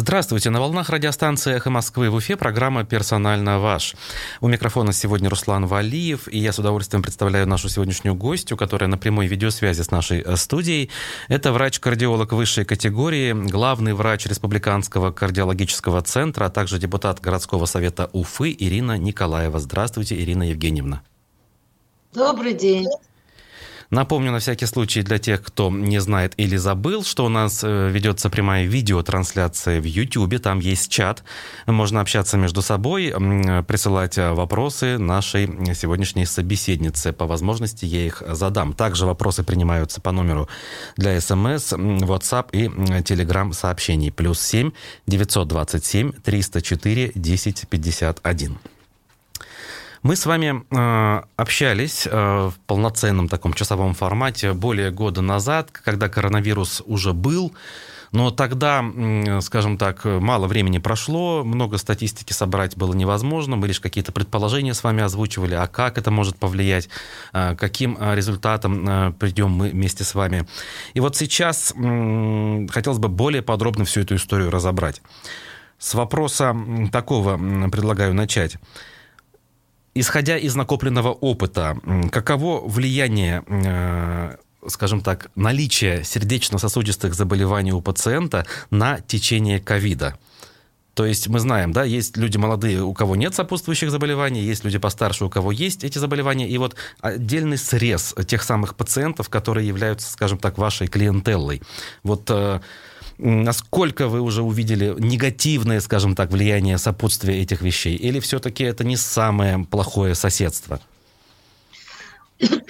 Здравствуйте. На волнах радиостанции «Эхо Москвы» в Уфе программа «Персонально ваш». У микрофона сегодня Руслан Валиев, и я с удовольствием представляю нашу сегодняшнюю гостью, которая на прямой видеосвязи с нашей э, студией. Это врач-кардиолог высшей категории, главный врач Республиканского кардиологического центра, а также депутат городского совета Уфы Ирина Николаева. Здравствуйте, Ирина Евгеньевна. Добрый день. Напомню на всякий случай для тех, кто не знает или забыл, что у нас э, ведется прямая видеотрансляция в YouTube. Там есть чат. Можно общаться между собой, присылать э, вопросы нашей сегодняшней собеседнице. По возможности я их задам. Также вопросы принимаются по номеру для смс, WhatsApp и Telegram сообщений. Плюс 7 927 304 1051. Мы с вами э, общались э, в полноценном таком часовом формате более года назад, когда коронавирус уже был. Но тогда, скажем так, мало времени прошло, много статистики собрать было невозможно, мы лишь какие-то предположения с вами озвучивали, а как это может повлиять, э, каким э, результатом э, придем мы вместе с вами. И вот сейчас хотелось бы более подробно всю эту историю разобрать. С вопроса такого предлагаю начать. Исходя из накопленного опыта, каково влияние э, скажем так, наличие сердечно-сосудистых заболеваний у пациента на течение ковида. То есть мы знаем, да, есть люди молодые, у кого нет сопутствующих заболеваний, есть люди постарше, у кого есть эти заболевания, и вот отдельный срез тех самых пациентов, которые являются, скажем так, вашей клиентеллой. Вот э, насколько вы уже увидели негативное, скажем так, влияние сопутствия этих вещей? Или все-таки это не самое плохое соседство?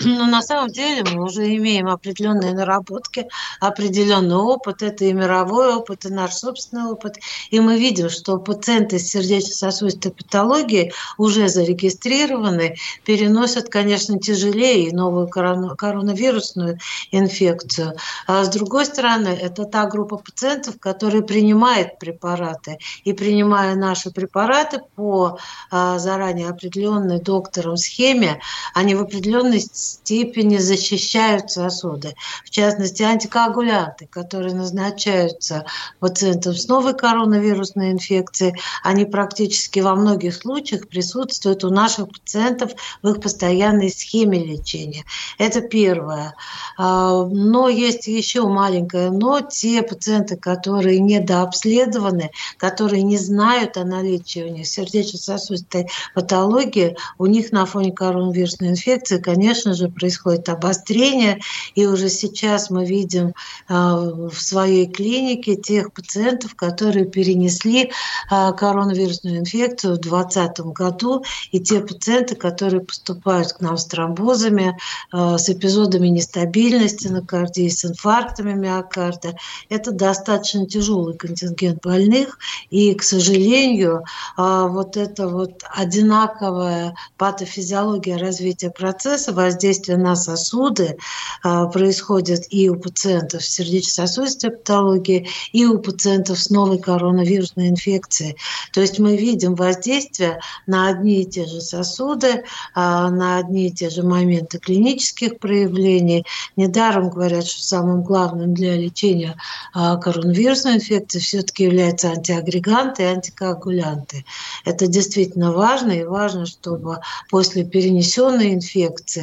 Но на самом деле мы уже имеем определенные наработки, определенный опыт. Это и мировой опыт, и наш собственный опыт. И мы видим, что пациенты с сердечно-сосудистой патологией уже зарегистрированы, переносят, конечно, тяжелее новую коронавирусную инфекцию. А с другой стороны, это та группа пациентов, которые принимают препараты. И принимая наши препараты по а, заранее определенной доктором схеме, они в определенной степени защищают сосуды. В частности, антикоагулянты, которые назначаются пациентам с новой коронавирусной инфекцией, они практически во многих случаях присутствуют у наших пациентов в их постоянной схеме лечения. Это первое. А, но есть еще маленькое но. Те пациенты, которые недообследованы, которые не знают о наличии у них сердечно-сосудистой патологии, у них на фоне коронавирусной инфекции, конечно, конечно же, происходит обострение, и уже сейчас мы видим а, в своей клинике тех пациентов, которые перенесли а, коронавирусную инфекцию в 2020 году, и те пациенты, которые поступают к нам с тромбозами, а, с эпизодами нестабильности на кардии, с инфарктами миокарда. Это достаточно тяжелый контингент больных, и, к сожалению, вот эта вот одинаковая патофизиология развития процесса воздействие на сосуды а, происходит и у пациентов с сердечно-сосудистой патологией, и у пациентов с новой коронавирусной инфекцией. То есть мы видим воздействие на одни и те же сосуды, а, на одни и те же моменты клинических проявлений. Недаром говорят, что самым главным для лечения а, коронавирусной инфекции все-таки являются антиагреганты и антикоагулянты. Это действительно важно, и важно, чтобы после перенесенной инфекции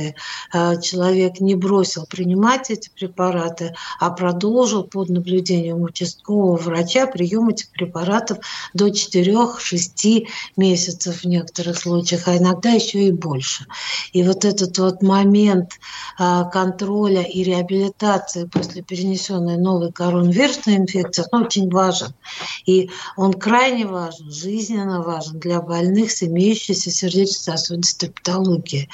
Э, человек не бросил принимать эти препараты, а продолжил под наблюдением участкового врача прием этих препаратов до 4-6 месяцев в некоторых случаях, а иногда еще и больше. И вот этот вот момент э, контроля и реабилитации после перенесенной новой коронавирусной инфекции, он очень важен. И он крайне важен, жизненно важен для больных с имеющейся сердечно-сосудистой патологией.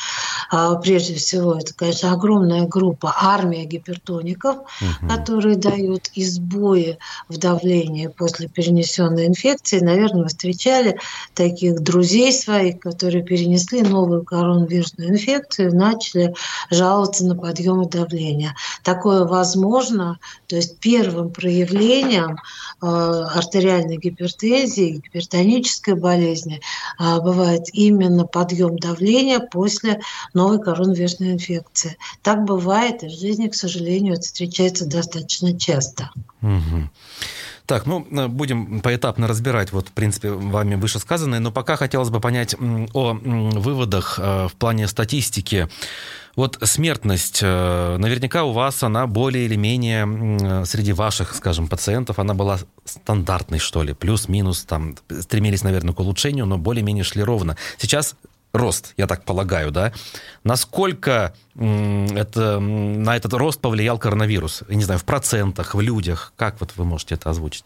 А, прежде всего, это, конечно, огромная группа, армия гипертоников, угу. которые дают избои в давлении после перенесенной инфекции. Наверное, вы встречали таких друзей своих, которые перенесли новую коронавирусную инфекцию и начали жаловаться на подъем давления. Такое возможно, то есть первым проявлением э, артериальной гипертензии, гипертонической болезни э, бывает именно подъем давления после новой коронавирусной коронавирусная инфекция. Так бывает, и в жизни, к сожалению, это встречается достаточно часто. Угу. Так, ну, э, будем поэтапно разбирать, вот, в принципе, вами вышесказанное, но пока хотелось бы понять о выводах э, в плане статистики. Вот смертность, э, наверняка у вас она более или менее среди ваших, скажем, пациентов, она была стандартной, что ли, плюс-минус, там, стремились, наверное, к улучшению, но более-менее шли ровно. Сейчас рост, я так полагаю, да? Насколько это, на этот рост повлиял коронавирус? Я не знаю, в процентах, в людях? Как вот вы можете это озвучить?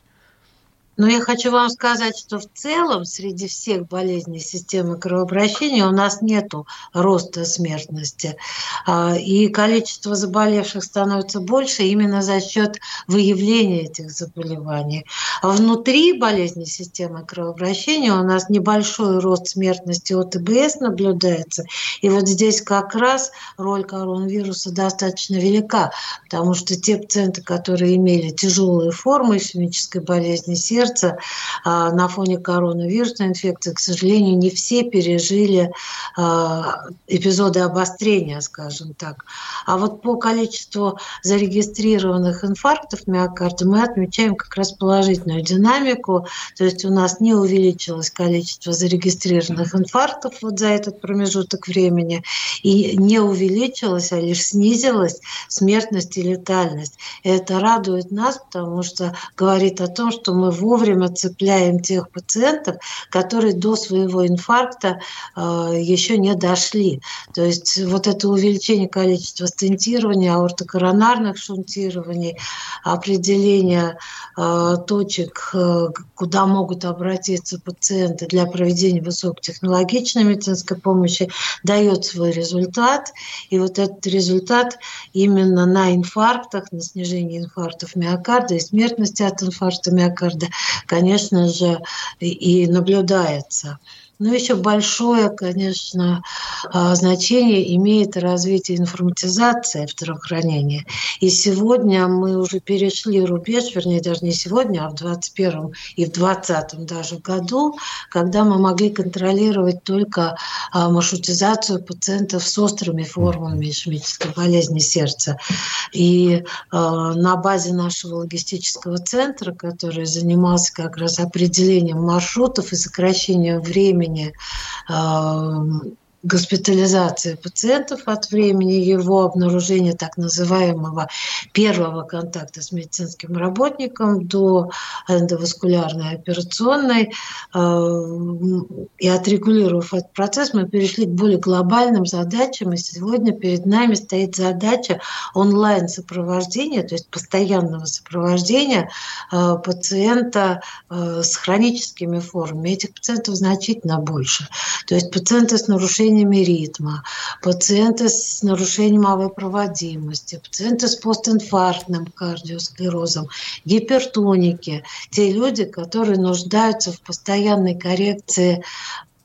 Но я хочу вам сказать, что в целом среди всех болезней системы кровообращения у нас нет роста смертности. А, и количество заболевших становится больше именно за счет выявления этих заболеваний. А внутри болезни системы кровообращения у нас небольшой рост смертности от ИБС наблюдается. И вот здесь как раз роль коронавируса достаточно велика, потому что те пациенты, которые имели тяжелые формы ишемической болезни сердца, сердца на фоне коронавирусной инфекции, к сожалению, не все пережили а, эпизоды обострения, скажем так. А вот по количеству зарегистрированных инфарктов миокарда мы отмечаем как раз положительную динамику, то есть у нас не увеличилось количество зарегистрированных инфарктов вот за этот промежуток времени, и не увеличилось, а лишь снизилась смертность и летальность. И это радует нас, потому что говорит о том, что мы вовремя вовремя цепляем тех пациентов, которые до своего инфаркта э, еще не дошли. То есть вот это увеличение количества стентирования, аортокоронарных шунтирований, определение точек, э, куда могут обратиться пациенты для проведения высокотехнологичной медицинской помощи, дает свой результат. И вот этот результат именно на инфарктах, на снижении инфарктов миокарда и смертности от инфаркта миокарда конечно же, и наблюдается. Но еще большое, конечно, а, значение имеет развитие информатизации в здравоохранении. И сегодня мы уже перешли рубеж, вернее, даже не сегодня, а в 21 и в 20 даже году, когда мы могли контролировать только а, маршрутизацию пациентов с острыми формами ишемической болезни сердца. И а, на базе нашего логистического центра, который занимался как раз определением маршрутов и сокращением времени времени госпитализации пациентов от времени его обнаружения так называемого первого контакта с медицинским работником до эндоваскулярной операционной. Э, и отрегулировав этот процесс, мы перешли к более глобальным задачам. И сегодня перед нами стоит задача онлайн-сопровождения, то есть постоянного сопровождения э, пациента э, с хроническими формами. Этих пациентов значительно больше. То есть пациенты с нарушением нарушениями ритма, пациенты с нарушением малой проводимости, пациенты с постинфарктным кардиосклерозом, гипертоники, те люди, которые нуждаются в постоянной коррекции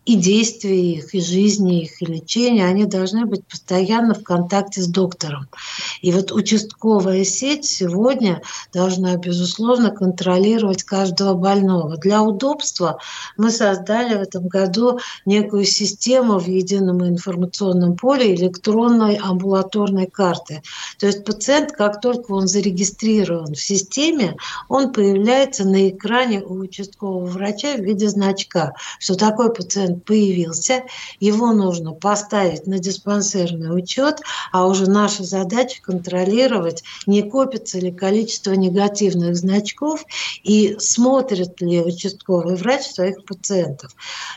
и действия их, и жизни их, и лечения, они должны быть постоянно в контакте с доктором. И вот участковая сеть сегодня должна, безусловно, контролировать каждого больного. Для удобства мы создали в этом году некую систему в едином информационном поле электронной амбулаторной карты. То есть пациент, как только он зарегистрирован в системе, он появляется на экране у участкового врача в виде значка, что такой пациент пациент появился, его нужно поставить на диспансерный учет, а уже наша задача контролировать, не копится ли количество негативных значков и смотрит ли участковый врач своих пациентов.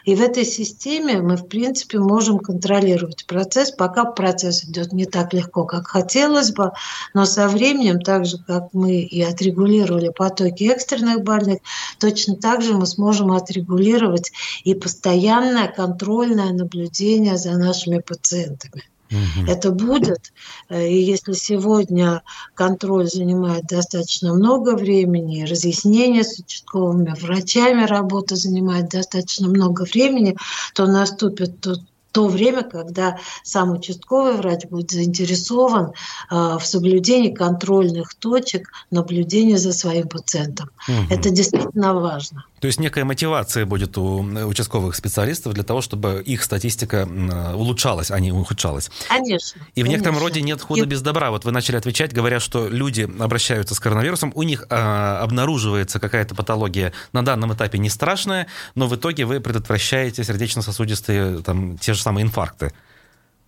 И в этой системе мы, в принципе, можем контролировать процесс, пока процесс идет не так легко, как хотелось бы, но со временем, так же, как мы и отрегулировали потоки экстренных больных, точно так же мы сможем отрегулировать и постоянно постоянное контрольное наблюдение за нашими пациентами. Угу. Это будет. Э, и если сегодня контроль занимает достаточно много времени, разъяснение с участковыми врачами работа занимает достаточно много времени, то наступит тот то время, когда сам участковый врач будет заинтересован э, в соблюдении контрольных точек наблюдения за своим пациентом. Угу. Это действительно важно. То есть некая мотивация будет у участковых специалистов для того, чтобы их статистика улучшалась, а не ухудшалась. Конечно. И в конечно. некотором роде нет худа и... без добра. Вот вы начали отвечать, говоря, что люди обращаются с коронавирусом, у них а, обнаруживается какая-то патология на данном этапе не страшная, но в итоге вы предотвращаете сердечно-сосудистые, там, те же самые инфаркты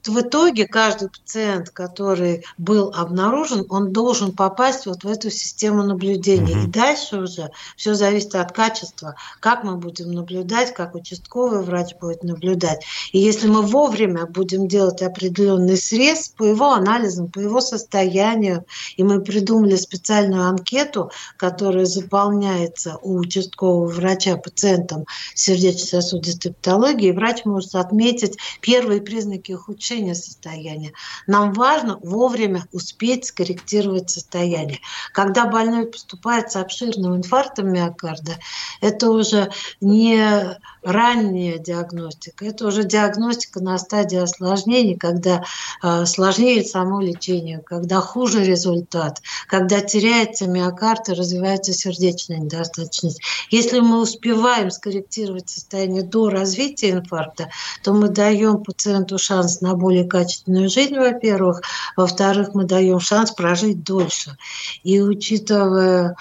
в итоге каждый пациент, который был обнаружен, он должен попасть вот в эту систему наблюдения. Угу. И дальше уже все зависит от качества, как мы будем наблюдать, как участковый врач будет наблюдать. И если мы вовремя будем делать определенный срез по его анализам, по его состоянию, и мы придумали специальную анкету, которая заполняется у участкового врача пациентам сердечно-сосудистой патологии, врач может отметить первые признаки ухудшения улучшения состояния. Нам важно вовремя успеть скорректировать состояние. Когда больной поступает с обширным инфарктом миокарда, это уже не ранняя диагностика, это уже диагностика на стадии осложнений, когда э, сложнее само лечение, когда хуже результат, когда теряется миокард и развивается сердечная недостаточность. Если мы успеваем скорректировать состояние до развития инфаркта, то мы даем пациенту шанс на более качественную жизнь, во-первых. Во-вторых, мы даем шанс прожить дольше. И учитывая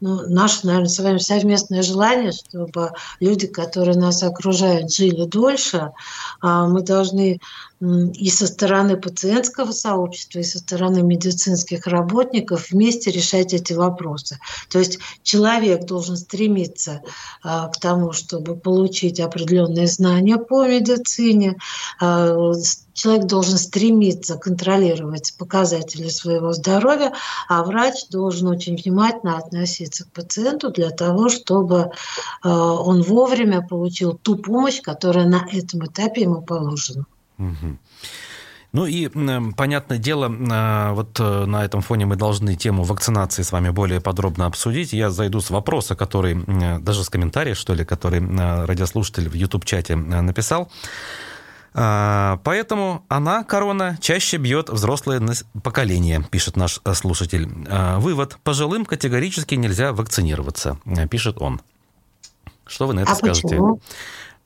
ну, наше, наверное, с вами совместное желание, чтобы люди, которые нас окружают, жили дольше, а мы должны и со стороны пациентского сообщества, и со стороны медицинских работников вместе решать эти вопросы. То есть человек должен стремиться а, к тому, чтобы получить определенные знания по медицине, а, человек должен стремиться контролировать показатели своего здоровья, а врач должен очень внимательно относиться к пациенту для того, чтобы а, он вовремя получил ту помощь, которая на этом этапе ему положена. Ну и, понятное дело, э, вот э, на этом фоне мы должны тему вакцинации с вами более подробно обсудить. Я зайду с вопроса, который, даже с комментария, что ли, который э, радиослушатель в YouTube-чате написал. Поэтому она, корона, чаще бьет взрослое поколение, пишет наш слушатель. Вывод. Пожилым категорически нельзя вакцинироваться, пишет он. Что вы на это а скажете? Почему?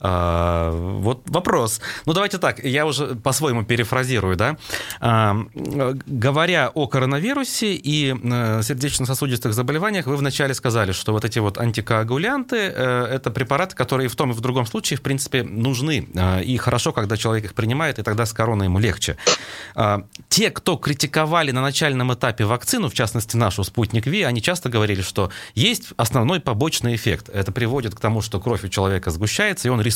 А, вот вопрос. Ну, давайте так, я уже по-своему перефразирую, да. А, говоря о коронавирусе и э, сердечно-сосудистых заболеваниях, вы вначале сказали, что вот эти вот антикоагулянты э, – это препараты, которые в том и в другом случае, в принципе, нужны. А, и хорошо, когда человек их принимает, и тогда с короной ему легче. Те, кто критиковали на начальном этапе вакцину, в частности, нашу «Спутник Ви», они часто говорили, что есть основной побочный эффект. Это приводит к тому, что кровь у человека сгущается, и он рискует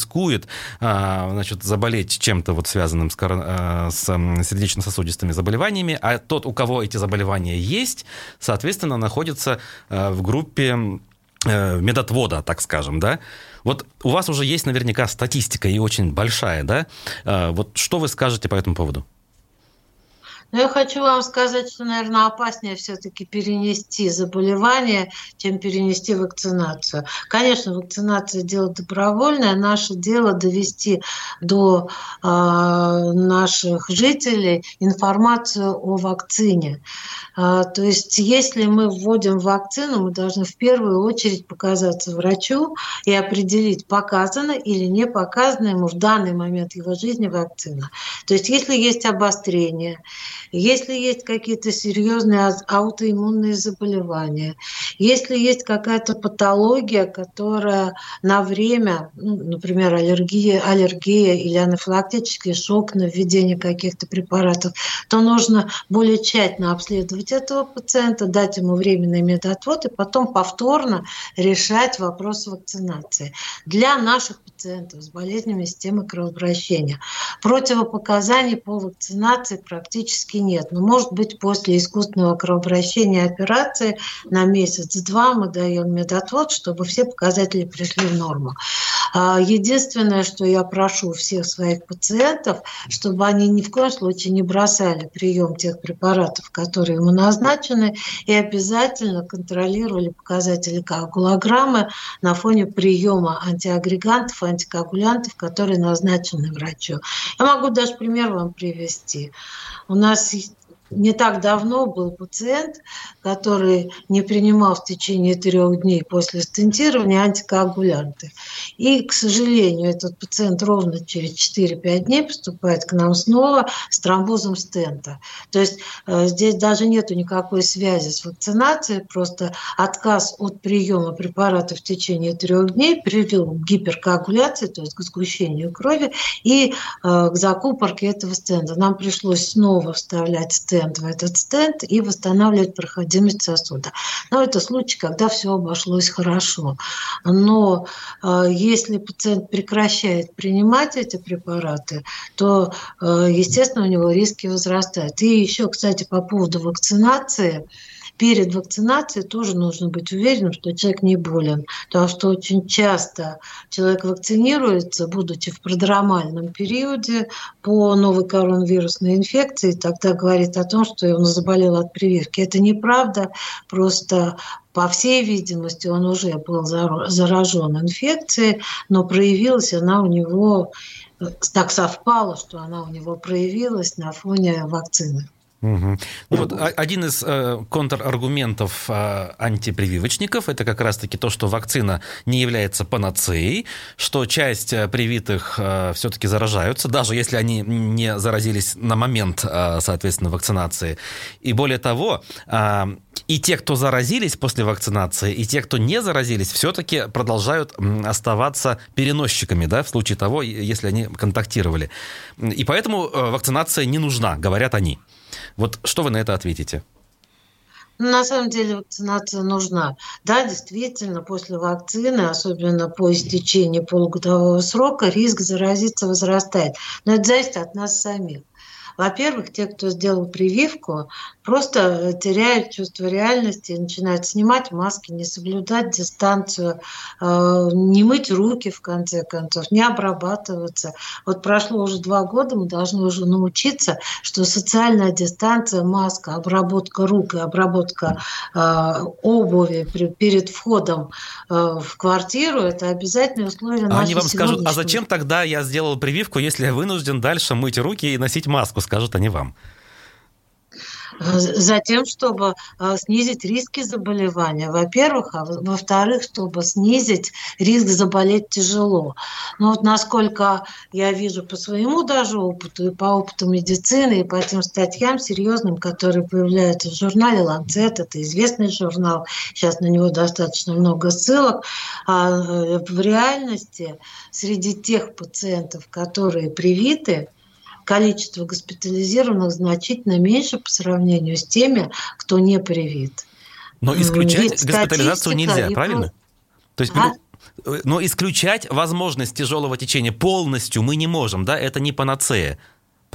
а, значит, заболеть чем-то вот связанным с, а, с сердечно-сосудистыми заболеваниями, а тот, у кого эти заболевания есть, соответственно, находится а, в группе э, медотвода, так скажем, да? Вот у вас уже есть наверняка статистика и очень большая, да? Вот что вы скажете по этому поводу? Но я хочу вам сказать, что, наверное, опаснее все-таки перенести заболевание, чем перенести вакцинацию. Конечно, вакцинация дело добровольное. Наше дело довести до э, наших жителей информацию о вакцине. Э, то есть, если мы вводим вакцину, мы должны в первую очередь показаться врачу и определить, показана или не показана ему в данный момент его жизни вакцина. То есть, если есть обострение, если есть какие-то серьезные аутоиммунные заболевания, если есть какая-то патология, которая на время, ну, например, аллергия, аллергия или анафилактический шок на введение каких-то препаратов, то нужно более тщательно обследовать этого пациента, дать ему временный медотвод и потом повторно решать вопрос вакцинации. Для наших пациентов с болезнями системы кровообращения противопоказаний по вакцинации практически нет. Но может быть после искусственного кровообращения операции на месяц-два мы даем медотвод, чтобы все показатели пришли в норму. А, единственное, что я прошу всех своих пациентов, чтобы они ни в коем случае не бросали прием тех препаратов, которые ему назначены, и обязательно контролировали показатели коагулограммы на фоне приема антиагрегантов, антикоагулянтов, которые назначены врачу. Я могу даже пример вам привести. У нас не так давно был пациент, который не принимал в течение трех дней после стентирования антикоагулянты. И, к сожалению, этот пациент ровно через 4-5 дней поступает к нам снова с тромбозом стента. То есть э, здесь даже нет никакой связи с вакцинацией, просто отказ от приема препарата в течение трех дней привел к гиперкоагуляции, то есть к сгущению крови и э, к закупорке этого стента. Нам пришлось снова вставлять стенд стенд в этот стенд и восстанавливать проходимость сосуда. Но это случай, когда все обошлось хорошо. Но э, если пациент прекращает принимать эти препараты, то, э, естественно, у него риски возрастают. И еще, кстати, по поводу вакцинации – перед вакцинацией тоже нужно быть уверенным, что человек не болен. Потому что очень часто человек вакцинируется, будучи в продромальном периоде по новой коронавирусной инфекции, тогда говорит о том, что он заболел от прививки. Это неправда, просто по всей видимости, он уже был заражен инфекцией, но проявилась она у него, э, так совпало, что она у него проявилась на фоне вакцины. Угу. Ну, вот один из э, контраргументов э, антипрививочников это как раз-таки то, что вакцина не является панацеей, что часть э, привитых э, все-таки заражаются, даже если они не заразились на момент, э, соответственно, вакцинации. И более того, э, и те, кто заразились после вакцинации, и те, кто не заразились, все-таки продолжают оставаться переносчиками, да, в случае того, если они контактировали. И поэтому э, вакцинация не нужна, говорят они. Вот что вы на это ответите? На самом деле вакцинация нужна. Да, действительно, после вакцины, особенно по истечении полугодового срока, риск заразиться возрастает. Но это зависит от нас самих. Во-первых, те, кто сделал прививку, просто э, теряют чувство реальности, начинают снимать маски, не соблюдать дистанцию, э, не мыть руки, в конце концов, не обрабатываться. Вот прошло уже два года, мы должны уже научиться, что социальная дистанция, маска, обработка рук и обработка э, обуви перед входом в квартиру – это обязательные условия а Они вам скажут, а зачем тогда я сделал прививку, если я вынужден дальше мыть руки и носить маску? Скажут они вам? Затем, чтобы а, снизить риски заболевания, во-первых, а во-вторых, чтобы снизить риск заболеть тяжело. Но вот насколько я вижу по своему даже опыту и по опыту медицины, и по тем статьям серьезным, которые появляются в журнале «Ланцет», это известный журнал, сейчас на него достаточно много ссылок, а э, в реальности среди тех пациентов, которые привиты, количество госпитализированных значительно меньше по сравнению с теми, кто не привит. Но исключать Ведь госпитализацию нельзя, правильно? То есть а? но исключать возможность тяжелого течения полностью мы не можем, да, это не панацея.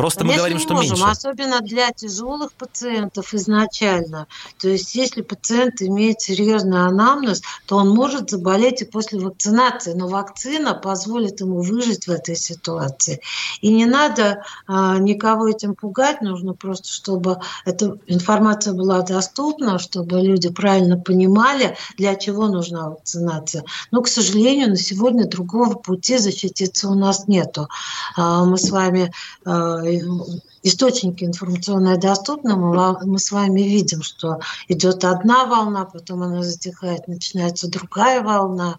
Просто Конечно, мы говорим, что можем, меньше. Особенно для тяжелых пациентов изначально. То есть, если пациент имеет серьезный анамнез, то он может заболеть и после вакцинации, но вакцина позволит ему выжить в этой ситуации. И не надо а, никого этим пугать, нужно просто, чтобы эта информация была доступна, чтобы люди правильно понимали, для чего нужна вакцинация. Но, к сожалению, на сегодня другого пути защититься у нас нету. А, мы с вами а, les endroits источники информационные доступны, мы, мы с вами видим, что идет одна волна, потом она затихает, начинается другая волна.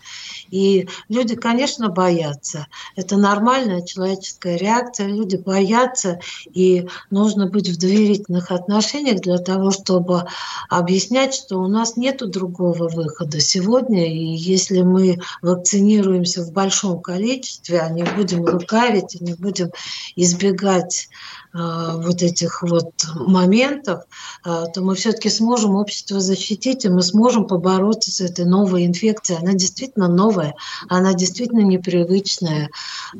И люди, конечно, боятся. Это нормальная человеческая реакция. Люди боятся, и нужно быть в доверительных отношениях для того, чтобы объяснять, что у нас нет другого выхода сегодня. И если мы вакцинируемся в большом количестве, а не будем лукавить, не будем избегать вот этих вот моментов, э, то мы все-таки сможем общество защитить, и мы сможем побороться с этой новой инфекцией. Она действительно новая, она действительно непривычная.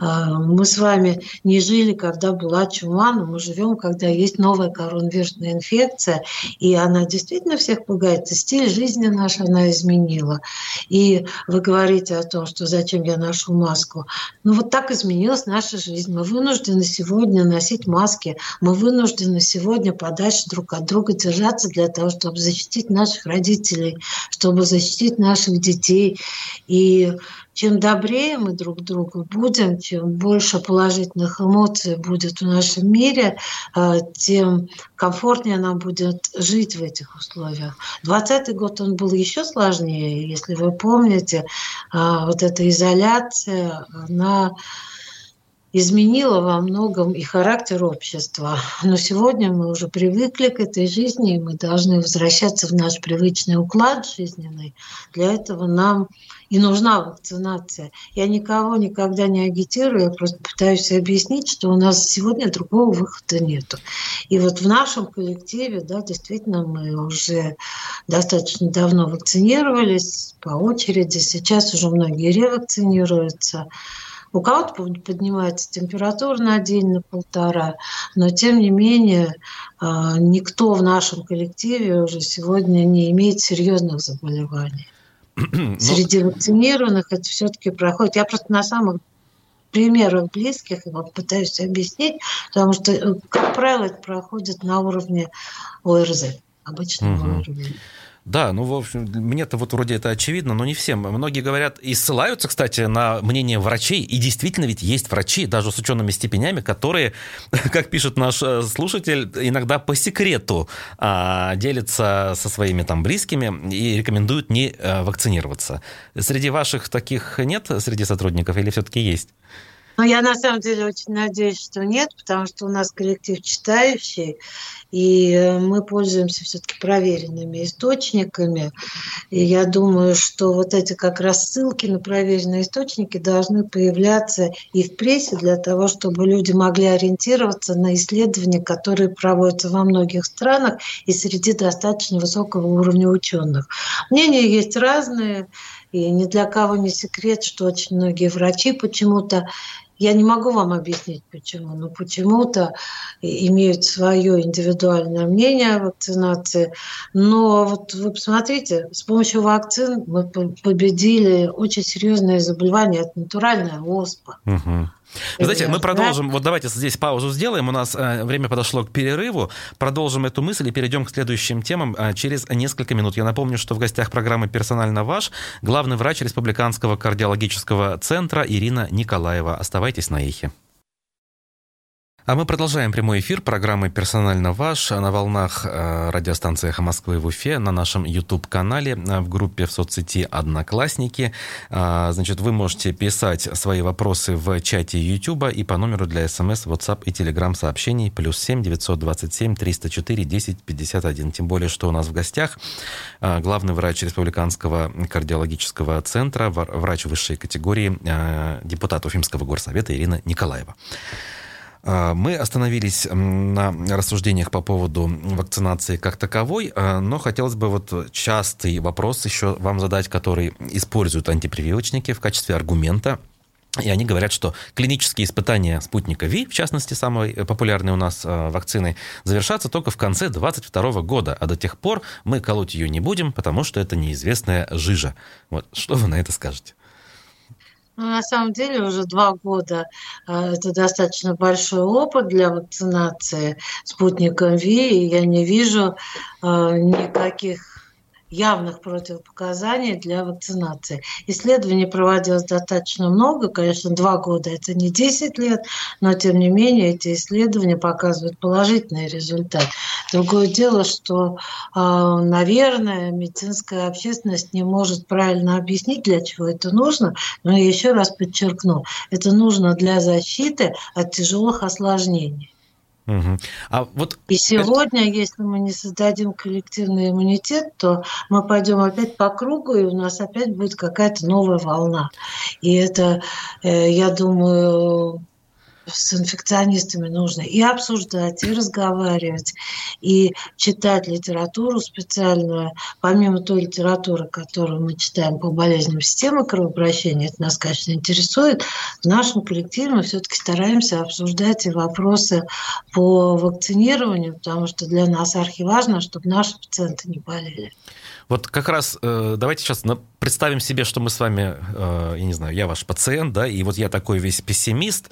Э, мы с вами не жили, когда была чума, но мы живем, когда есть новая коронавирусная инфекция, и она действительно всех пугает. И стиль жизни наш она изменила. И вы говорите о том, что зачем я ношу маску. Ну вот так изменилась наша жизнь. Мы вынуждены сегодня носить маски маски, мы вынуждены сегодня подальше друг от друга держаться для того, чтобы защитить наших родителей, чтобы защитить наших детей. И чем добрее мы друг другу будем, чем больше положительных эмоций будет в нашем мире, э, тем комфортнее нам будет жить в этих условиях. Двадцатый год он был еще сложнее, если вы помните, э, вот эта изоляция, она изменила во многом и характер общества. Но сегодня мы уже привыкли к этой жизни, и мы должны возвращаться в наш привычный уклад жизненный. Для этого нам и нужна вакцинация. Я никого никогда не агитирую, я просто пытаюсь объяснить, что у нас сегодня другого выхода нет. И вот в нашем коллективе, да, действительно, мы уже достаточно давно вакцинировались по очереди. Сейчас уже многие ревакцинируются. У кого-то поднимается температура на день, на полтора, но тем не менее а, никто в нашем коллективе уже сегодня не имеет серьезных заболеваний. Ну, Среди вакцинированных это все-таки проходит. Я просто на самых примерах близких вам пытаюсь объяснить, потому что, э, как правило, это проходит на уровне ОРЗ, обычного угу. уровня. Да, ну, в общем, мне-то вот вроде это очевидно, но не всем. Многие говорят и ссылаются, кстати, на мнение врачей, и действительно ведь есть врачи, даже с учеными степенями, которые, как пишет наш э, слушатель, иногда по секрету а, делятся со своими там близкими и рекомендуют не а, вакцинироваться. Среди ваших таких нет, среди сотрудников, или все-таки есть? Ну, я на самом деле очень надеюсь, что нет, потому что у нас коллектив читающий, и э, мы пользуемся все-таки проверенными источниками. И я думаю, что вот эти как раз ссылки на проверенные источники должны появляться и в прессе для того, чтобы люди могли ориентироваться на исследования, которые проводятся во многих странах и среди достаточно высокого уровня ученых. Мнения есть разные. И ни для кого не секрет, что очень многие врачи почему-то я не могу вам объяснить, почему, но почему-то имеют свое индивидуальное мнение о вакцинации. Но вот вы посмотрите, с помощью вакцин мы победили очень серьезные заболевания, это натуральная оспа. Угу. Вы знаете, мы продолжим, вот давайте здесь паузу сделаем, у нас э, время подошло к перерыву, продолжим эту мысль и перейдем к следующим темам э, через несколько минут. Я напомню, что в гостях программы «Персонально ваш» главный врач Республиканского кардиологического центра Ирина Николаева. Оставайтесь на эхе. А мы продолжаем прямой эфир программы «Персонально ваш» на волнах э, радиостанции «Эхо Москвы» в Уфе, на нашем YouTube-канале, э, в группе в соцсети «Одноклассники». А, значит, вы можете писать свои вопросы в чате YouTube и по номеру для смс, WhatsApp и Telegram сообщений плюс 7 927 304 10 51. Тем более, что у нас в гостях э, главный врач Республиканского кардиологического центра, врач высшей категории, депутат Уфимского горсовета Ирина Николаева. А, мы остановились на рассуждениях по поводу вакцинации как таковой, а, но хотелось бы вот частый вопрос еще вам задать, который используют антипрививочники в качестве аргумента и они говорят, что клинические испытания спутника Ви, в частности, самой популярной у нас а, вакцины, завершатся только в конце 2022 года, а до тех пор мы колоть ее не будем, потому что это неизвестная жижа. Вот что вы на это скажете? Ну, на самом деле уже два года э, это достаточно большой опыт для вакцинации спутником ВИ, и я не вижу э, никаких явных противопоказаний для вакцинации. Исследований проводилось достаточно много, конечно, два года это не 10 лет, но тем не менее эти исследования показывают положительный результат. Другое дело, что, а, наверное, медицинская общественность не может правильно объяснить, для чего это нужно, но я еще раз подчеркну, это нужно для защиты от тяжелых осложнений. Угу. А вот... И сегодня, если мы не создадим коллективный иммунитет, то мы пойдем опять по кругу, и у нас опять будет какая-то новая волна. И это, э, я думаю, с инфекционистами нужно и обсуждать, и разговаривать, и читать литературу специальную, помимо той литературы, которую мы читаем по болезням системы кровообращения, это нас, конечно, интересует, в нашем коллективе мы все-таки стараемся обсуждать и вопросы по вакцинированию, потому что для нас архиважно, чтобы наши пациенты не болели. Вот как раз э, давайте сейчас представим себе, что мы с вами, э, я не знаю, я ваш пациент, да, и вот я такой весь пессимист,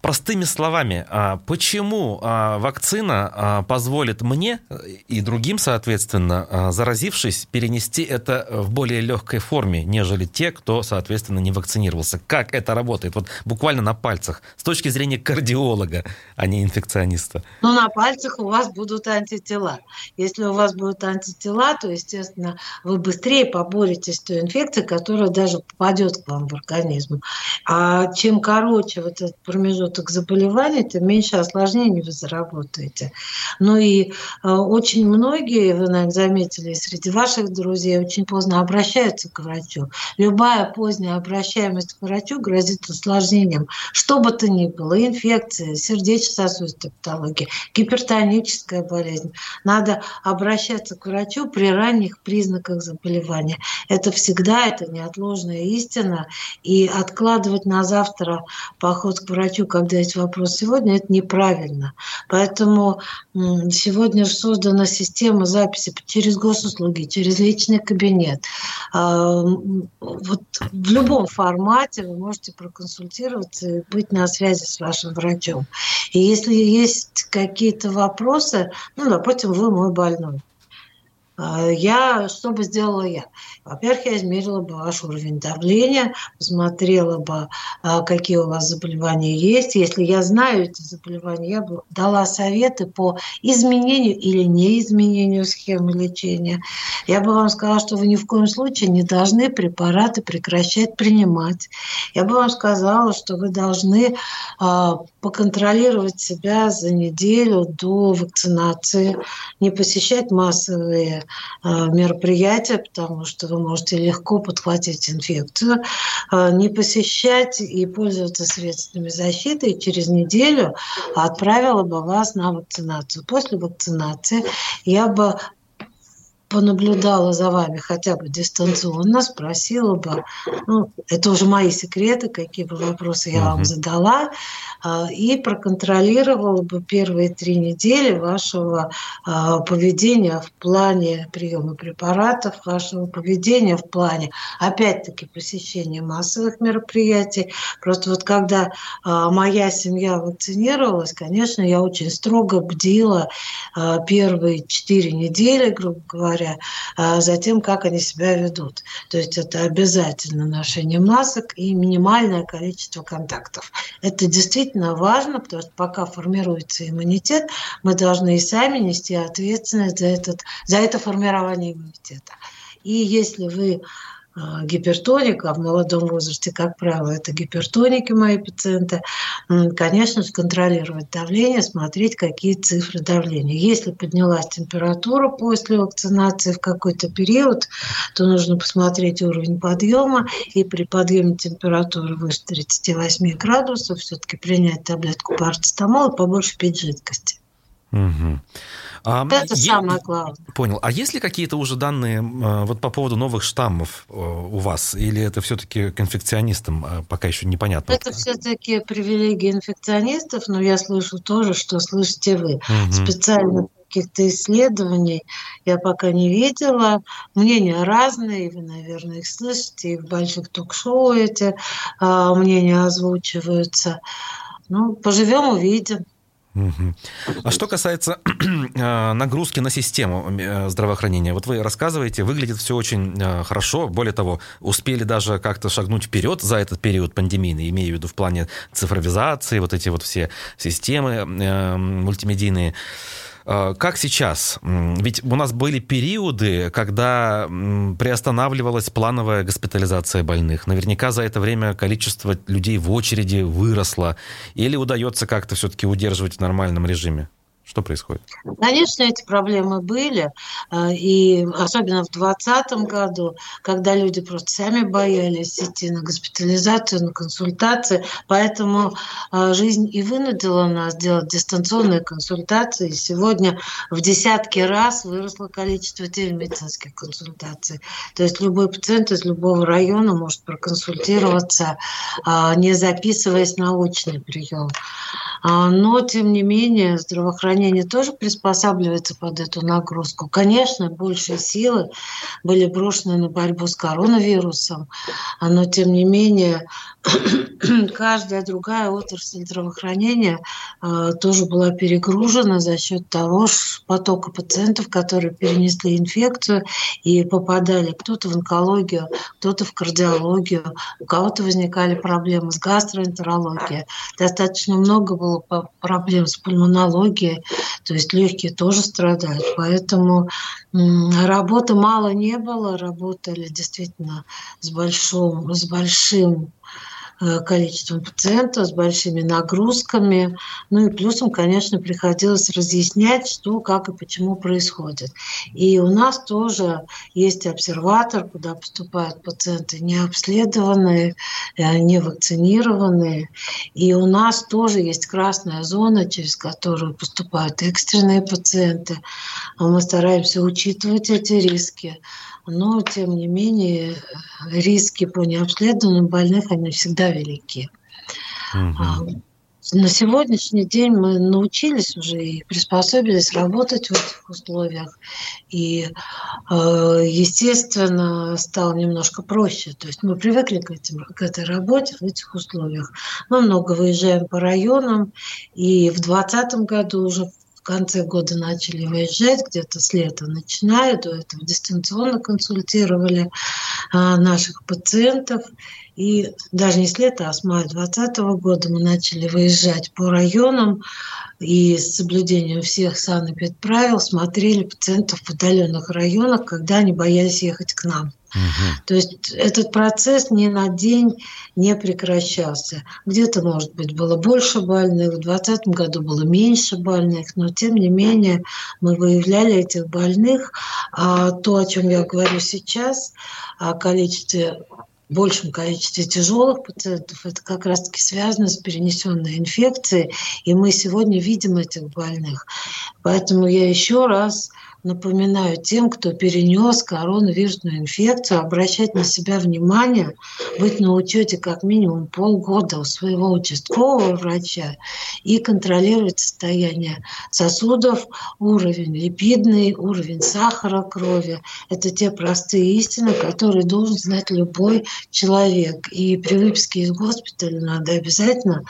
Простыми словами, а, почему а, вакцина а, позволит мне и другим, соответственно, заразившись, перенести это в более легкой форме, нежели те, кто, соответственно, не вакцинировался? Как это работает? Вот буквально на пальцах, с точки зрения кардиолога, а не инфекциониста. Ну, на пальцах у вас будут антитела. Если у вас будут антитела, то, естественно, вы быстрее поборетесь с той инфекцией, которая даже попадет к вам в организм. А чем короче вот этот промежуток промежуток заболевания, тем меньше осложнений вы заработаете. Ну и э, очень многие, вы, наверное, заметили, среди ваших друзей очень поздно обращаются к врачу. Любая поздняя обращаемость к врачу грозит осложнением. Что бы то ни было, инфекция, сердечно-сосудистая патология, гипертоническая болезнь. Надо обращаться к врачу при ранних признаках заболевания. Это всегда, это неотложная истина. И откладывать на завтра поход к врачу, как когда есть вопрос сегодня, это неправильно. Поэтому сегодня создана система записи через госуслуги, через личный кабинет. А, вот в любом формате вы можете проконсультироваться и быть на связи с вашим врачом. И если есть какие-то вопросы, ну, допустим, вы мой больной, я, что бы сделала я? Во-первых, я измерила бы ваш уровень давления, посмотрела бы, а, какие у вас заболевания есть. Если я знаю эти заболевания, я бы дала советы по изменению или неизменению схемы лечения. Я бы вам сказала, что вы ни в коем случае не должны препараты прекращать принимать. Я бы вам сказала, что вы должны а, поконтролировать себя за неделю до вакцинации, не посещать массовые мероприятия, потому что вы можете легко подхватить инфекцию, э, не посещать и пользоваться средствами защиты, и через неделю отправила бы вас на вакцинацию. После вакцинации я бы понаблюдала за вами хотя бы дистанционно, спросила бы, ну, это уже мои секреты, какие бы вопросы я вам задала, а, и проконтролировала бы первые три недели вашего а, поведения в плане приема препаратов, вашего поведения в плане, опять-таки, посещения массовых мероприятий. Просто вот когда а, моя семья вакцинировалась, конечно, я очень строго бдила первые четыре недели, грубо говоря, за тем, как они себя ведут. То есть это обязательно ношение масок и минимальное количество контактов. Это действительно важно, потому что пока формируется иммунитет, мы должны и сами нести ответственность за, этот, за это формирование иммунитета. И если вы а, гипертоника в молодом возрасте, как правило, это гипертоники мои пациенты, конечно контролировать давление, смотреть, какие цифры давления. Если поднялась температура после вакцинации в какой-то период, то нужно посмотреть уровень подъема, и при подъеме температуры выше 38 градусов все-таки принять таблетку парацетамола, побольше пить жидкости. Угу. А, Это е- самое главное. Понял. А есть ли какие-то уже данные э, вот по поводу новых штаммов э, у вас? Или это все-таки к инфекционистам э, пока еще непонятно? Это все-таки привилегия инфекционистов, но я слышу тоже, что слышите вы. Угу. Специально каких-то исследований я пока не видела. Мнения разные, вы, наверное, их слышите, и в больших ток-шоу эти а, мнения озвучиваются. Ну, поживем, увидим. А что касается э, нагрузки на систему э, здравоохранения, вот вы рассказываете, выглядит все очень э, хорошо. Более того, успели даже как-то шагнуть вперед за этот период пандемийный, имею в виду в плане цифровизации, вот эти вот все системы мультимедийные. Э, как сейчас? Ведь у нас были периоды, когда приостанавливалась плановая госпитализация больных. Наверняка за это время количество людей в очереди выросло. Или удается как-то все-таки удерживать в нормальном режиме? Что происходит? Конечно, эти проблемы были, э, и особенно в 2020 году, когда люди просто сами боялись идти на госпитализацию, на консультации, поэтому э, жизнь и вынудила нас делать дистанционные консультации. Сегодня в десятки раз выросло количество телемедицинских консультаций. То есть любой пациент из любого района может проконсультироваться, э, не записываясь на очный прием. Но, тем не менее, здравоохранение здравоохранение тоже приспосабливается под эту нагрузку. Конечно, большие силы были брошены на борьбу с коронавирусом, но тем не менее каждая другая отрасль здравоохранения э, тоже была перегружена за счет того потока пациентов, которые перенесли инфекцию и попадали кто-то в онкологию, кто-то в кардиологию, у кого-то возникали проблемы с гастроэнтерологией. Достаточно много было проблем с пульмонологией, то есть легкие тоже страдают. Поэтому работы мало не было, работали действительно с большим, с большим количеством пациентов, с большими нагрузками. Ну и плюсом, конечно, приходилось разъяснять, что, как и почему происходит. И у нас тоже есть обсерватор, куда поступают пациенты не обследованные, э, не вакцинированные. И у нас тоже есть красная зона, через которую поступают экстренные пациенты. Мы стараемся учитывать эти риски но тем не менее риски по необследованным больных, они всегда велики. Угу. На сегодняшний день мы научились уже и приспособились работать в этих условиях. И, э, естественно, стало немножко проще. То есть мы привыкли к, этим, к этой работе в этих условиях. Мы много выезжаем по районам. И в 2020 году уже конце года начали выезжать, где-то с лета начиная, до этого дистанционно консультировали а, наших пациентов. И даже не с лета, а с мая 2020 года мы начали выезжать по районам и с соблюдением всех санэпидправил смотрели пациентов в удаленных районах, когда они боялись ехать к нам. Угу. То есть этот процесс ни на день не прекращался. Где-то, может быть, было больше больных, в 2020 году было меньше больных, но тем не менее мы выявляли этих больных. А то, о чем я говорю сейчас, о количестве большем количестве тяжелых пациентов, это как раз-таки связано с перенесенной инфекцией, и мы сегодня видим этих больных. Поэтому я еще раз напоминаю тем, кто перенес коронавирусную инфекцию, обращать на себя внимание, быть на учете как минимум полгода у своего участкового врача и контролировать состояние сосудов, уровень липидный, уровень сахара крови. Это те простые истины, которые должен знать любой человек. И при выписке из госпиталя надо обязательно,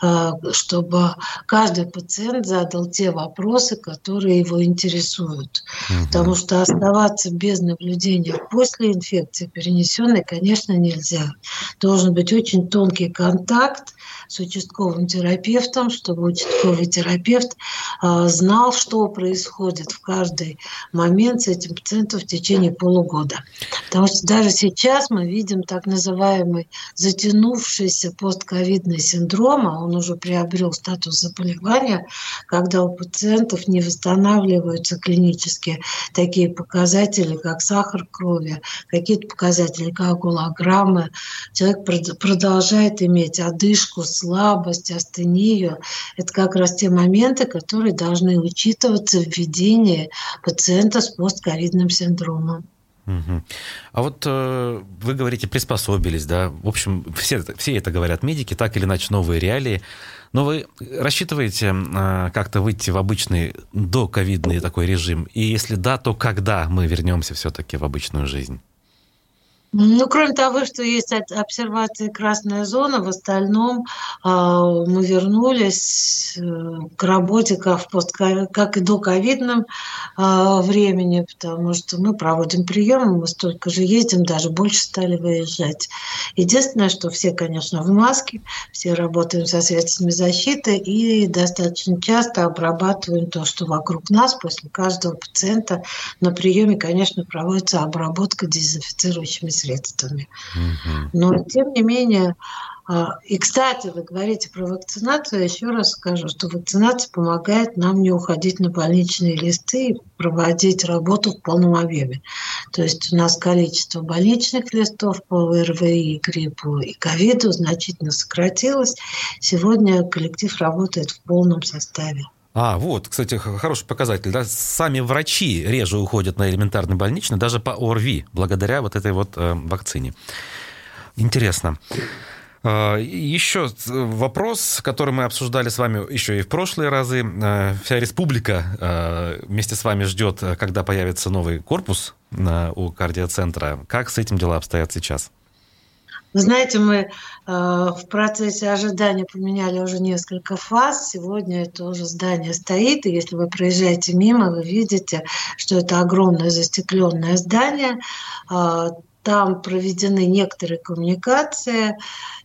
а, чтобы каждый пациент задал те вопросы, которые его интересуют могут. Угу. Потому что оставаться без наблюдения после инфекции перенесенной, конечно, нельзя. Должен быть очень тонкий контакт с участковым терапевтом, чтобы участковый терапевт э, знал, что происходит в каждый момент с этим пациентом в течение полугода. Потому что даже сейчас мы видим так называемый затянувшийся постковидный синдром, а он уже приобрел статус заболевания, когда у пациентов не восстанавливаются клинические такие показатели, как сахар крови, какие-то показатели, как гулограммы. Человек продолжает иметь одышку, слабость, астению. Это как раз те моменты, которые должны учитываться в ведении пациента с постковидным синдромом. Угу. А вот э, вы говорите, приспособились, да? В общем, все, все это говорят медики, так или иначе новые реалии. Но вы рассчитываете э, как-то выйти в обычный доковидный такой режим? И если да, то когда мы вернемся все-таки в обычную жизнь? Ну, кроме того, что есть обсервация красная зона, в остальном э, мы вернулись э, к работе как, в пост, как и до ковидном э, времени, потому что мы проводим приемы, мы столько же ездим, даже больше стали выезжать. Единственное, что все, конечно, в маске, все работаем со средствами защиты и достаточно часто обрабатываем то, что вокруг нас. После каждого пациента на приеме, конечно, проводится обработка дезинфицирующими средствами. Но, тем не менее, а, и, кстати, вы говорите про вакцинацию, я еще раз скажу, что вакцинация помогает нам не уходить на больничные листы и проводить работу в полном объеме. То есть у нас количество больничных листов по ВРВИ, гриппу и ковиду значительно сократилось. Сегодня коллектив работает в полном составе. А, вот, кстати, хороший показатель. Да? Сами врачи реже уходят на элементарный больничный, даже по ОРВИ, благодаря вот этой вот э, вакцине. Интересно. Э, еще вопрос, который мы обсуждали с вами еще и в прошлые разы. Э, вся республика э, вместе с вами ждет, когда появится новый корпус у кардиоцентра. Как с этим дела обстоят сейчас? Вы знаете, мы э, в процессе ожидания поменяли уже несколько фаз. Сегодня это уже здание стоит, и если вы проезжаете мимо, вы видите, что это огромное застекленное здание. Э, там проведены некоторые коммуникации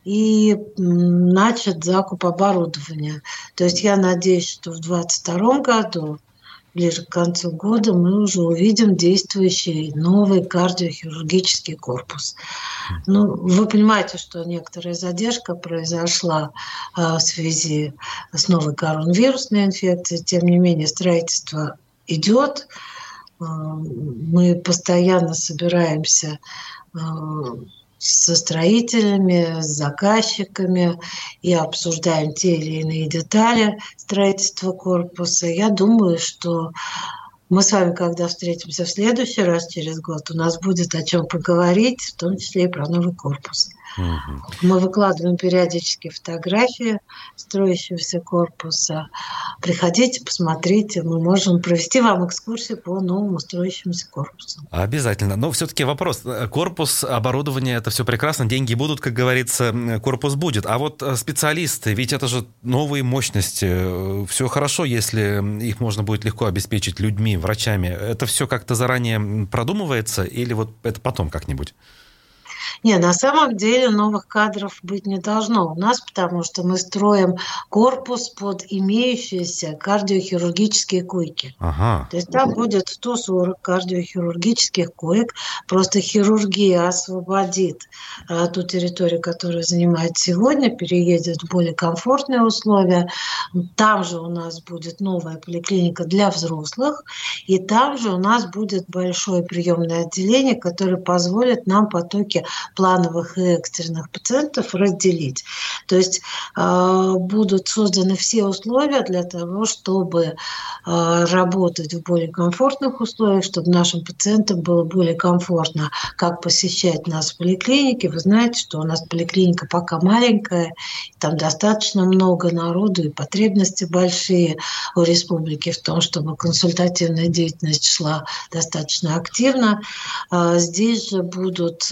и начат закуп оборудования. То есть я надеюсь, что в 2022 году ближе к концу года мы уже увидим действующий новый кардиохирургический корпус. Ну, вы понимаете, что некоторая задержка произошла а, в связи с новой коронавирусной инфекцией. Тем не менее, строительство идет. А, мы постоянно собираемся а, со строителями, с заказчиками и обсуждаем те или иные детали строительства корпуса. Я думаю, что мы с вами, когда встретимся в следующий раз через год, у нас будет о чем поговорить, в том числе и про новый корпус. Угу. Мы выкладываем периодически фотографии строящегося корпуса. Приходите, посмотрите, мы можем провести вам экскурсию по новому строящемуся корпусу. Обязательно. Но все-таки вопрос. Корпус, оборудование, это все прекрасно, деньги будут, как говорится, корпус будет. А вот э, специалисты, ведь это же новые мощности. Все хорошо, если их можно будет легко обеспечить людьми, врачами. Это все как-то заранее продумывается или вот это потом как-нибудь? Не, на самом деле новых кадров быть не должно у нас, потому что мы строим корпус под имеющиеся кардиохирургические койки. Ага. То есть там будет 140 кардиохирургических коек. Просто хирургия освободит а, ту территорию, которую занимает сегодня, переедет в более комфортные условия. Там же у нас будет новая поликлиника для взрослых, и там же у нас будет большое приемное отделение, которое позволит нам потоки плановых и экстренных пациентов разделить. То есть э, будут созданы все условия для того, чтобы э, работать в более комфортных условиях, чтобы нашим пациентам было более комфортно, как посещать нас в поликлинике. Вы знаете, что у нас поликлиника пока маленькая, там достаточно много народу и потребности большие у республики в том, чтобы консультативная деятельность шла достаточно активно. Э, здесь же будут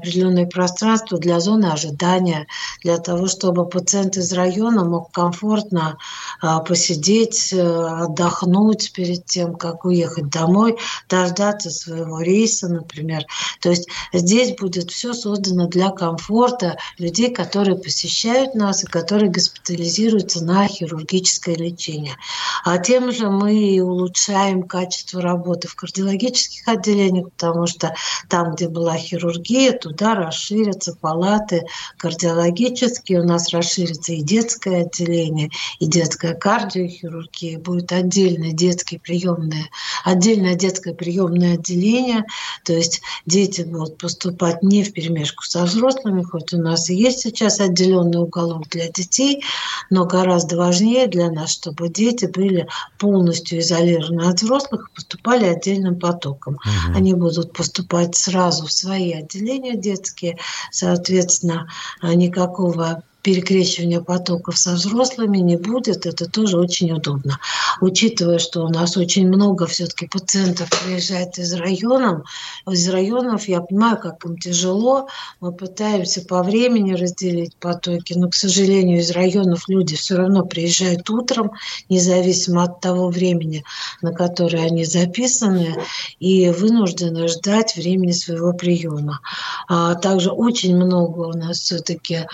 определенное пространство для зоны ожидания, для того, чтобы пациент из района мог комфортно а, посидеть, э, отдохнуть перед тем, как уехать домой, дождаться своего рейса, например. То есть здесь будет все создано для комфорта людей, которые посещают нас и которые госпитализируются на хирургическое лечение. А тем же мы улучшаем качество работы в кардиологических отделениях, потому что там, где была хирургия, туда расширятся палаты кардиологические, у нас расширится и детское отделение, и детская кардиохирургия, будет отдельное детское приемное, отдельное детское приемное отделение, то есть дети будут поступать не в перемешку со взрослыми, хоть у нас и есть сейчас отделенный уголок для детей, но гораздо важнее для нас, чтобы дети были полностью изолированы от взрослых и поступали отдельным потоком. Угу. Они будут поступать сразу в свои отделения детские, соответственно, никакого перекрещивания потоков со взрослыми не будет, это тоже очень удобно. Учитывая, что у нас очень много все-таки пациентов приезжает из районов, из районов, я понимаю, как им тяжело, мы пытаемся по времени разделить потоки, но, к сожалению, из районов люди все равно приезжают утром, независимо от того времени, на которое они записаны, и вынуждены ждать времени своего приема. А также очень много у нас все-таки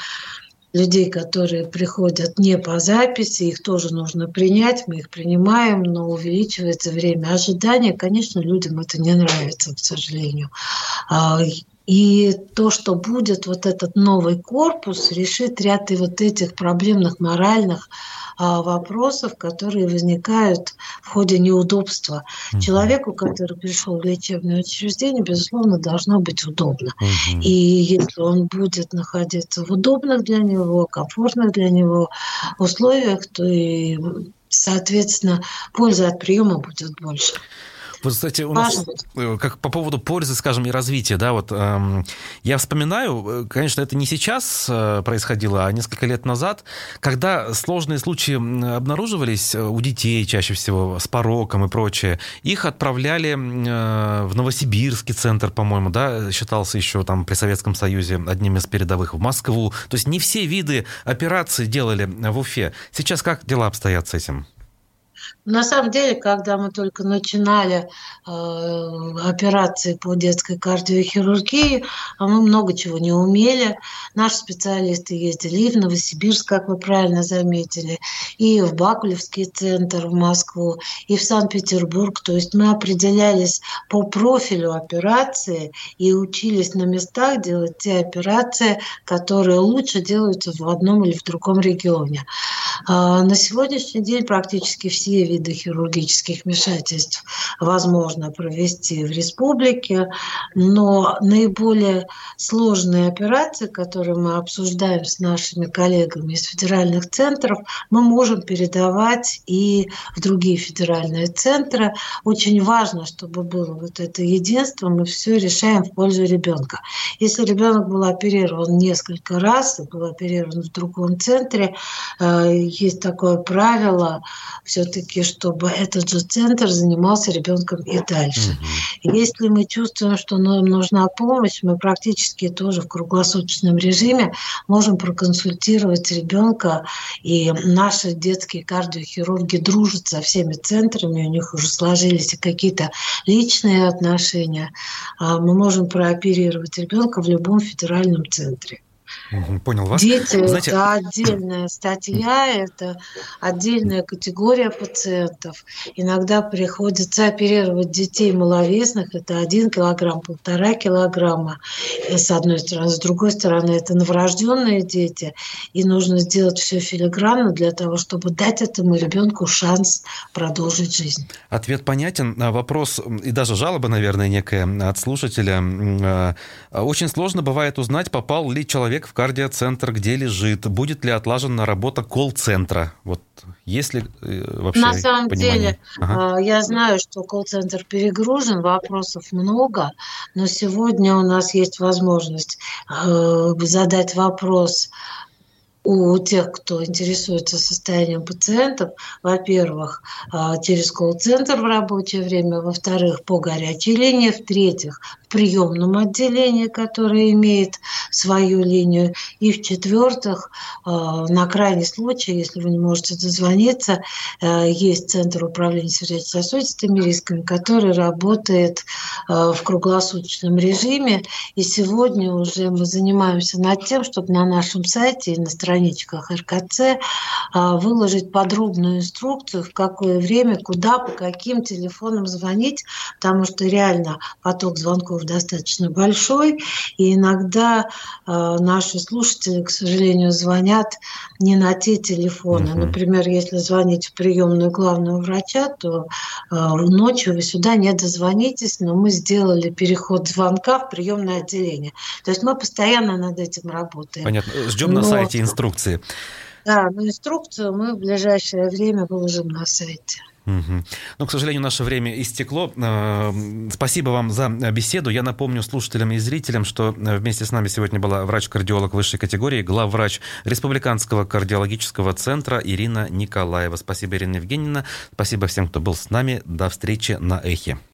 людей, которые приходят не по записи, их тоже нужно принять, мы их принимаем, но увеличивается время ожидания. Конечно, людям это не нравится, к сожалению. И то, что будет вот этот новый корпус, решит ряд и вот этих проблемных моральных а, вопросов, которые возникают в ходе неудобства. Угу. Человеку, который пришел в лечебное учреждение, безусловно, должно быть удобно. Угу. И если он будет находиться в удобных для него, комфортных для него условиях, то и, соответственно, польза от приема будет больше. Вот, кстати, у нас э, как по поводу пользы, скажем, и развития, да, вот эм, я вспоминаю, э, конечно, это не сейчас э, происходило, а несколько лет назад, когда сложные случаи обнаруживались у детей чаще всего с пороком и прочее, их отправляли э, в Новосибирский центр, по-моему, да, считался еще там при Советском Союзе одним из передовых в Москву. То есть не все виды операций делали в Уфе. Сейчас как дела обстоят с этим? На самом деле, когда мы только начинали э, операции по детской кардиохирургии, а мы много чего не умели. Наши специалисты ездили и в Новосибирск, как вы правильно заметили, и в Бакулевский центр в Москву, и в Санкт-Петербург. То есть мы определялись по профилю операции и учились на местах делать те операции, которые лучше делаются в одном или в другом регионе. Э, на сегодняшний день практически все виды виды хирургических вмешательств возможно провести в республике, но наиболее сложные операции, которые мы обсуждаем с нашими коллегами из федеральных центров, мы можем передавать и в другие федеральные центры. Очень важно, чтобы было вот это единство, мы все решаем в пользу ребенка. Если ребенок был оперирован несколько раз, был оперирован в другом центре, э, есть такое правило все-таки, чтобы этот же центр занимался ребенком и дальше. Угу. Если мы чувствуем, что нам нужна помощь, мы практически тоже в круглосуточном режиме можем проконсультировать ребенка. И наши детские кардиохирурги дружат со всеми центрами, у них уже сложились какие-то личные отношения. А мы можем прооперировать ребенка в любом федеральном центре. Понял вас. Дети Знаете... – это отдельная статья, это отдельная категория пациентов. Иногда приходится оперировать детей маловесных, это один килограмм, полтора килограмма, с одной стороны. С другой стороны, это новорожденные дети, и нужно сделать все филигранно для того, чтобы дать этому ребенку шанс продолжить жизнь. Ответ понятен. А вопрос, и даже жалоба, наверное, некая от слушателя. А, очень сложно бывает узнать, попал ли человек в кардиоцентр, где лежит, будет ли отлажена работа колл-центра? Вот есть ли э, вообще На самом понимание? деле, ага. я знаю, что колл-центр перегружен, вопросов много, но сегодня у нас есть возможность э, задать вопрос у тех, кто интересуется состоянием пациентов, во-первых, а, через колл-центр в рабочее время, во-вторых, по горячей линии, в-третьих, приемном отделении, которое имеет свою линию, и в-четвертых, а, на крайний случай, если вы не можете дозвониться, а, есть Центр управления сердечно-сосудистыми рисками, который работает в круглосуточном режиме, и сегодня уже мы занимаемся над тем, чтобы на нашем сайте и на страничках РКЦ выложить подробную инструкцию, в какое время, куда, по каким телефонам звонить, потому что реально поток звонков достаточно большой, и иногда а, наши слушатели, к сожалению, звонят не на те телефоны. Например, если звонить в приемную главного врача, то а, ночью вы сюда не дозвонитесь, но мы сделали переход звонка в приемное отделение. То есть мы постоянно над этим работаем. Понятно. Ждем но... на сайте инструкции. Да, но инструкцию мы в ближайшее время выложим на сайте. Угу. Ну, к сожалению, наше время истекло. Э, спасибо вам за беседу. Я напомню слушателям и зрителям, что вместе с нами сегодня была врач-кардиолог высшей категории, главврач Республиканского кардиологического центра Ирина Николаева. Спасибо, Ирина Евгеньевна. Спасибо всем, кто был с нами. До встречи на Эхе.